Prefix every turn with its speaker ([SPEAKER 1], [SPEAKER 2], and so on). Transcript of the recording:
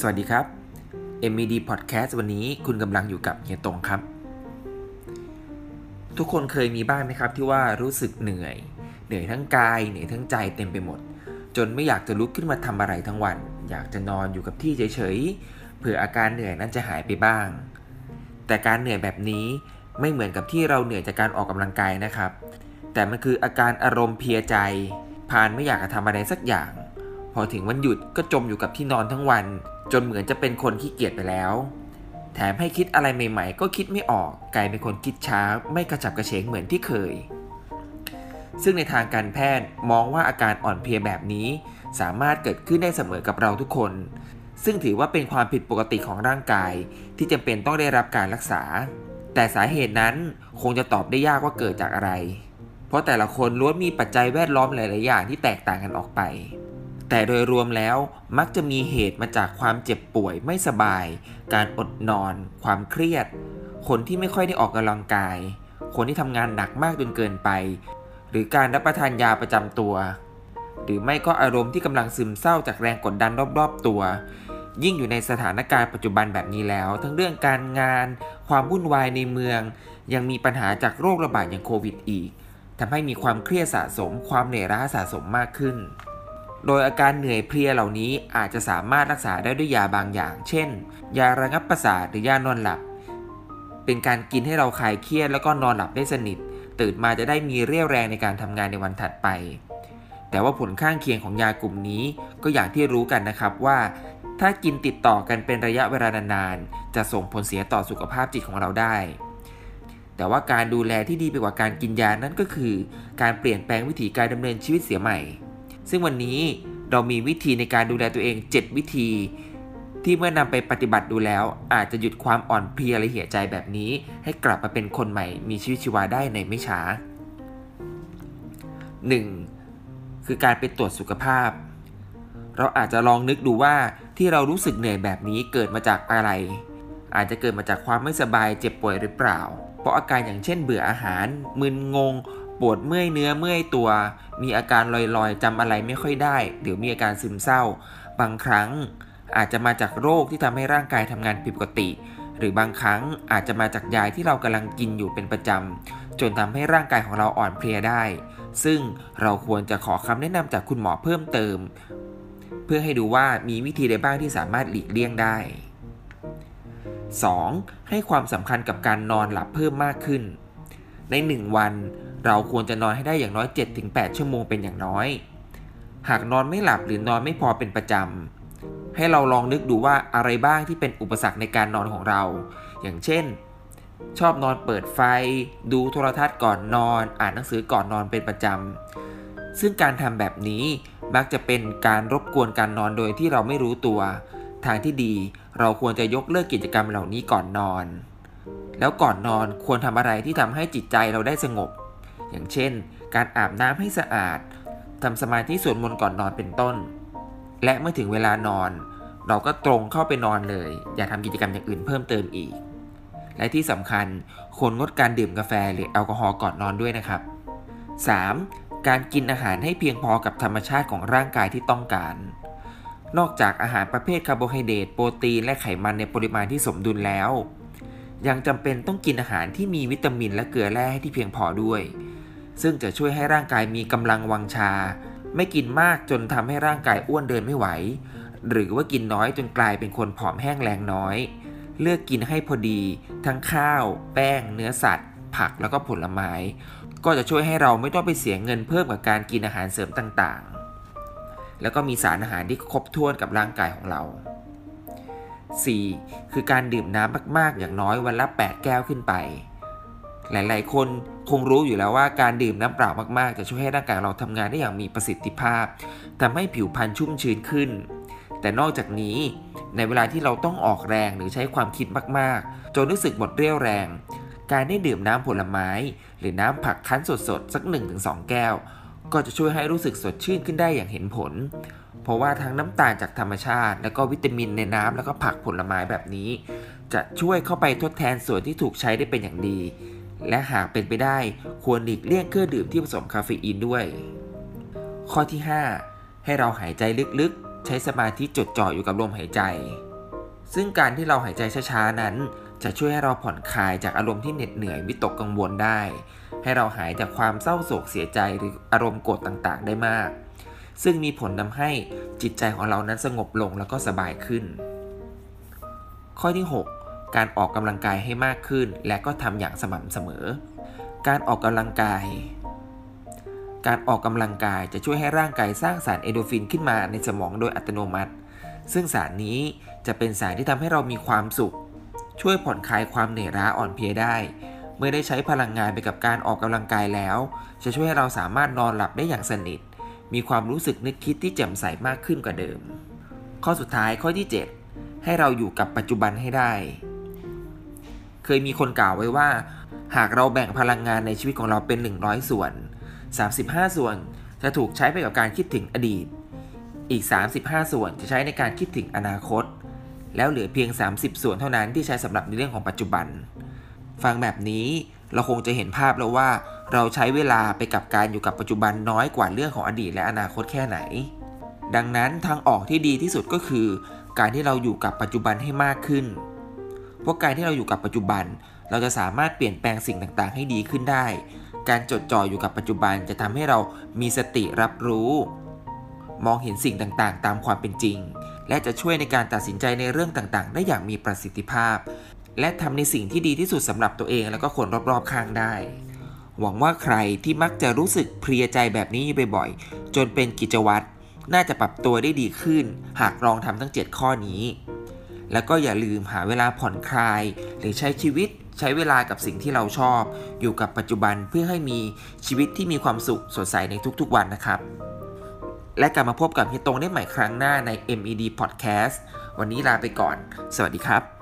[SPEAKER 1] สวัสดีครับ MED Podcast วันนี้คุณกำลังอยู่กับเฮียตงครับ ทุกคนเคยมีบ้างไหมครับ ที่ว่ารู้สึกเหนื่อย เหนื่อยทั้งกาย เหนื่อยทั้งใจเต็มไปหมด จนไม่อยากจะลุกขึ้นมาทำอะไรทั้งวัน อยากจะนอนอยู่กับที่เฉยๆเผื่ออาการเหนื่อยนั้นจะหายไปบ้าง แต่การเหนื่อยแบบนี้ไม่เหมือนกับที่เราเหนื่อยจากการออกกำลังกายนะครับ แต่มันคืออาการอารมณ์เพียใจพานไม่อยากจะทำอะไรสักอย่าง พอถึงวันหยุดก็จมอยู่กับที่นอนทั้งวัน จนเหมือนจะเป็นคนขี้เกียจไปแล้ว แถมให้คิดอะไรใหม่ๆ ก็คิดไม่ออกกลายเป็นคนคิดช้า ไม่กระฉับกระเฉงเหมือนที่เคย ซึ่งในทางการแพทย์มองว่าอาการอ่อนเพลียแบบนี้ สามารถเกิดขึ้นได้เสมอกับเราทุกคน ซึ่งถือว่าเป็นความผิดปกติของร่างกาย ที่จำเป็นต้องได้รับการรักษา แต่สาเหตุนั้นคงจะตอบได้ยากว่าเกิดจากอะไร เพราะแต่ละคนล้วนมีปัจจัยแวดล้อมหลายๆอย่างที่แตกต่างกันออกไป แต่โดยรวมแล้วมักจะมีเหตุมาจากความเจ็บป่วยไม่สบาย การอดนอน ความเครียด คนที่ไม่ค่อยได้ออกกำลังกาย คนที่ทำงานหนักมากจนเกินไป หรือการรับประทานยาประจำตัว หรือไม่ก็อารมณ์ที่กำลังซึมเศร้าจากแรงกดดันรอบๆตัว ยิ่งอยู่ในสถานการณ์ปัจจุบันแบบนี้แล้ว ทั้งเรื่องการงาน ความวุ่นวายในเมือง ยังมีปัญหาจากโรคระบาดอย่างโควิดอีกทำให้มีความเครียดสะสม ความเหนื่อยล้าสะสมมากขึ้น โดยอาการเหนื่อยเพลียเหล่านี้อาจจะสามารถรักษาได้ด้วยยาบางอย่าง เช่น ยาระงับประสาทหรือยานอนหลับ เป็นการกินให้เราคลายเครียดแล้วก็นอนหลับได้สนิท ตื่นมาจะได้มีเรี่ยวแรงในการทำงานในวันถัดไป แต่ว่าผลข้างเคียงของยากลุ่มนี้ก็อย่างที่รู้กันนะครับว่า ถ้ากินติดต่อกันเป็นระยะเวลานานๆ จะส่งผลเสียต่อสุขภาพจิตของเราได้แต่ว่าการดูแลที่ดีไปกว่าการกินยานั้นก็คือ การเปลี่ยนแปลงวิถีการดำเนินชีวิตเสียใหม่ ซึ่งวันนี้เรามีวิธีในการดูแลตัวเอง 7 วิธี ที่เมื่อนำไปปฏิบัติดูแล้ว อาจจะหยุดความอ่อนเพลียและเหี่ยใจแบบนี้ ให้กลับมาเป็นคนใหม่มีชีวิตชีวาได้ในไม่ช้า 1. คือการไปตรวจสุขภาพ เราอาจจะลองนึกดูว่าที่เรารู้สึกเหนื่อยแบบนี้เกิดมาจากอะไร อาจจะเกิดมาจากความไม่สบายเจ็บป่วยหรือเปล่า เพราะอาการอย่างเช่นเบื่ออาหาร มึนงง ปวดเมื่อยเนื้อเมื่อยตัว มีอาการลอยๆจำอะไรไม่ค่อยได้ หรือมีอาการซึมเศร้า บางครั้งอาจจะมาจากโรคที่ทำให้ร่างกายทำงานผิดปกติ หรือบางครั้งอาจจะมาจากยาที่เรากำลังกินอยู่เป็นประจำจนทำให้ร่างกายของเราอ่อนเพลียได้ ซึ่งเราควรจะขอคำแนะนำจากคุณหมอเพิ่มเติม เพื่อให้ดูว่ามีวิธีใดบ้างที่สามารถหลีกเลี่ยงได้ 2. ให้ความสำคัญกับการนอนหลับเพิ่มมากขึ้น ใน 1 วัน เราควรจะนอนให้ได้อย่างน้อย 7-8 ชั่วโมงเป็นอย่างน้อย หากนอนไม่หลับหรือนอนไม่พอเป็นประจำ ให้เราลองนึกดูว่าอะไรบ้างที่เป็นอุปสรรคในการนอนของเรา อย่างเช่น ชอบนอนเปิดไฟ ดูโทรทัศน์ก่อนนอน อ่านหนังสือก่อนนอนเป็นประจำ ซึ่งการทำแบบนี้มักจะเป็นการรบกวนการนอนโดยที่เราไม่รู้ตัว ทางที่ดีเราควรจะยกเลิกกิจกรรมเหล่านี้ก่อนนอน แล้วก่อนนอนควรทำอะไรที่ทำให้จิตใจเราได้สงบ อย่างเช่น การอาบน้ำให้สะอาดทำสมาธิสวดมนต์ก่อนนอนเป็นต้น และเมื่อถึงเวลานอน เราก็ตรงเข้าไปนอนเลย อย่าทำกิจกรรมอย่างอื่นเพิ่มเติมอีก และที่สำคัญควรงดการดื่มกาแฟหรือแอลกอฮอล์ก่อนนอนด้วยนะครับ 3. การกินอาหารให้เพียงพอกับธรรมชาติของร่างกายที่ต้องการ นอกจากอาหารประเภทคาร์โบไฮเดรตโปรตีนและไขมันในปริมาณที่สมดุลแล้ว ยังจำเป็นต้องกินอาหารที่มีวิตามินและเกลือแร่ให้ที่เพียงพอด้วย ซึ่งจะช่วยให้ร่างกายมีกำลังวังชา ไม่กินมากจนทำให้ร่างกายอ้วนเดินไม่ไหว หรือว่ากินน้อยจนกลายเป็นคนผอมแห้งแรงน้อย เลือกกินให้พอดี ทั้งข้าว แป้ง เนื้อสัตว์ ผักแล้วก็ผลไม้ ก็จะช่วยให้เราไม่ต้องไปเสียเงินเพิ่มกับการกินอาหารเสริมต่างๆ แล้วก็มีสารอาหารที่ครบถ้วนกับร่างกายของเรา 4. คือการดื่มน้ำมากๆ อย่างน้อยวันละ 8 แก้วขึ้นไป หลายๆ คนคงรู้อยู่แล้วว่าการดื่มน้ำเปล่ามากๆ จะช่วยให้ร่างกายเราทำงานได้อย่างมีประสิทธิภาพทำให้ผิวพรรณชุ่มชื้นขึ้น แต่นอกจากนี้ในเวลาที่เราต้องออกแรงหรือใช้ความคิดมากๆ จนรู้สึกหมดเรี่ยวแรง การได้ดื่มน้ำผลไม้ หรือน้ำผักคั้นสดๆ สัก 1-2 แก้ว ก็จะช่วยให้รู้สึกสดชื่นขึ้นได้อย่างเห็นผล เพราะว่าทั้งน้ำตาลจากธรรมชาติ และก็วิตามินในน้ำแล้วก็ผักผลไม้แบบนี้ จะช่วยเข้าไปทดแทนส่วนที่ถูกใช้ได้เป็นอย่างดี และหากเป็นไปได้ควรหลีกเลี่ยงเครื่องดื่มที่ผสมคาเฟอีนด้วย ข้อที่ 5 ให้เราหายใจลึกๆ ใช้สมาธิจดจ่ออยู่กับลมหายใจ ซึ่งการที่เราหายใจช้าๆนั้น จะช่วยให้เราผ่อนคลายจากอารมณ์ที่เหน็ดเหนื่อยวิตกกังวลได้ ให้เราหายจากความเศร้าโศกเสียใจหรืออารมณ์โกรธต่างๆ ได้มาก ซึ่งมีผลทำให้จิตใจของเรานั้นสงบลงแล้วก็สบายขึ้น ข้อที่ 6 การออกกำลังกายให้มากขึ้น และก็ทำอย่างสม่ำเสมอ การออกกำลังกาย การออกกำลังกายจะช่วยให้ร่างกายสร้างสารเอโดฟินขึ้นมาในสมองโดยอัตโนมัติ ซึ่งสารนี้จะเป็นสารที่ทำให้เรามีความสุข ช่วยผ่อนคลายความเหนื่อยล้าอ่อนเพลียได้ เมื่อได้ใช้พลังงานไปกับการออกกำลังกายแล้ว จะช่วยให้เราสามารถนอนหลับได้อย่างสนิท มีความรู้สึกนึกคิดที่แจ่มใสมากขึ้นกว่าเดิม ข้อสุดท้ายข้อที่ 7 ให้เราอยู่กับปัจจุบันให้ได้ เคยมีคนกล่าวไว้ว่า หากเราแบ่งพลังงานในชีวิตของเราเป็น 100 ส่วน 35 ส่วนจะถูกใช้ไปกับการคิดถึงอดีต อีก 35 ส่วนจะใช้ในการคิดถึงอนาคต แล้วเหลือเพียง 30 ส่วนเท่านั้นที่ใช้สำหรับในเรื่องของปัจจุบัน ฟังแบบนี้เราคงจะเห็นภาพแล้วว่า เราใช้เวลาไปกับการอยู่กับปัจจุบันน้อยกว่าเรื่องของอดีตและอนาคตแค่ไหน ดังนั้นทางออกที่ดีที่สุดก็คือ การที่เราอยู่กับปัจจุบันให้มากขึ้น เพราะการที่เราอยู่กับปัจจุบัน เราจะสามารถเปลี่ยนแปลงสิ่งต่างๆ ให้ดีขึ้นได้ การจดจ่ออยู่กับปัจจุบันจะทำให้เรามีสติรับรู้ มองเห็นสิ่งต่างๆ ตามความเป็นจริง และจะช่วยในการตัดสินใจในเรื่องต่างๆ ได้อย่างมีประสิทธิภาพ และทำในสิ่งที่ดีที่สุดสำหรับตัวเองแล้วก็คนรอบๆข้างได้ หวังว่าใครที่มักจะรู้สึกเพลียใจแบบนี้บ่อยๆ จนเป็นกิจวัตรน่าจะปรับตัวได้ดีขึ้น หากลองทำทั้ง 7 ข้อนี้ แล้วก็อย่าลืมหาเวลาผ่อนคลาย หรือใช้ชีวิตใช้เวลากับสิ่งที่เราชอบ อยู่กับปัจจุบันเพื่อให้มีชีวิตที่มีความสุขสดใสในทุกๆวันนะครับ และกลับมาพบกับเฮียตงได้ใหม่ครั้งหน้าใน MED Podcast วันนี้ลาไปก่อน สวัสดีครับ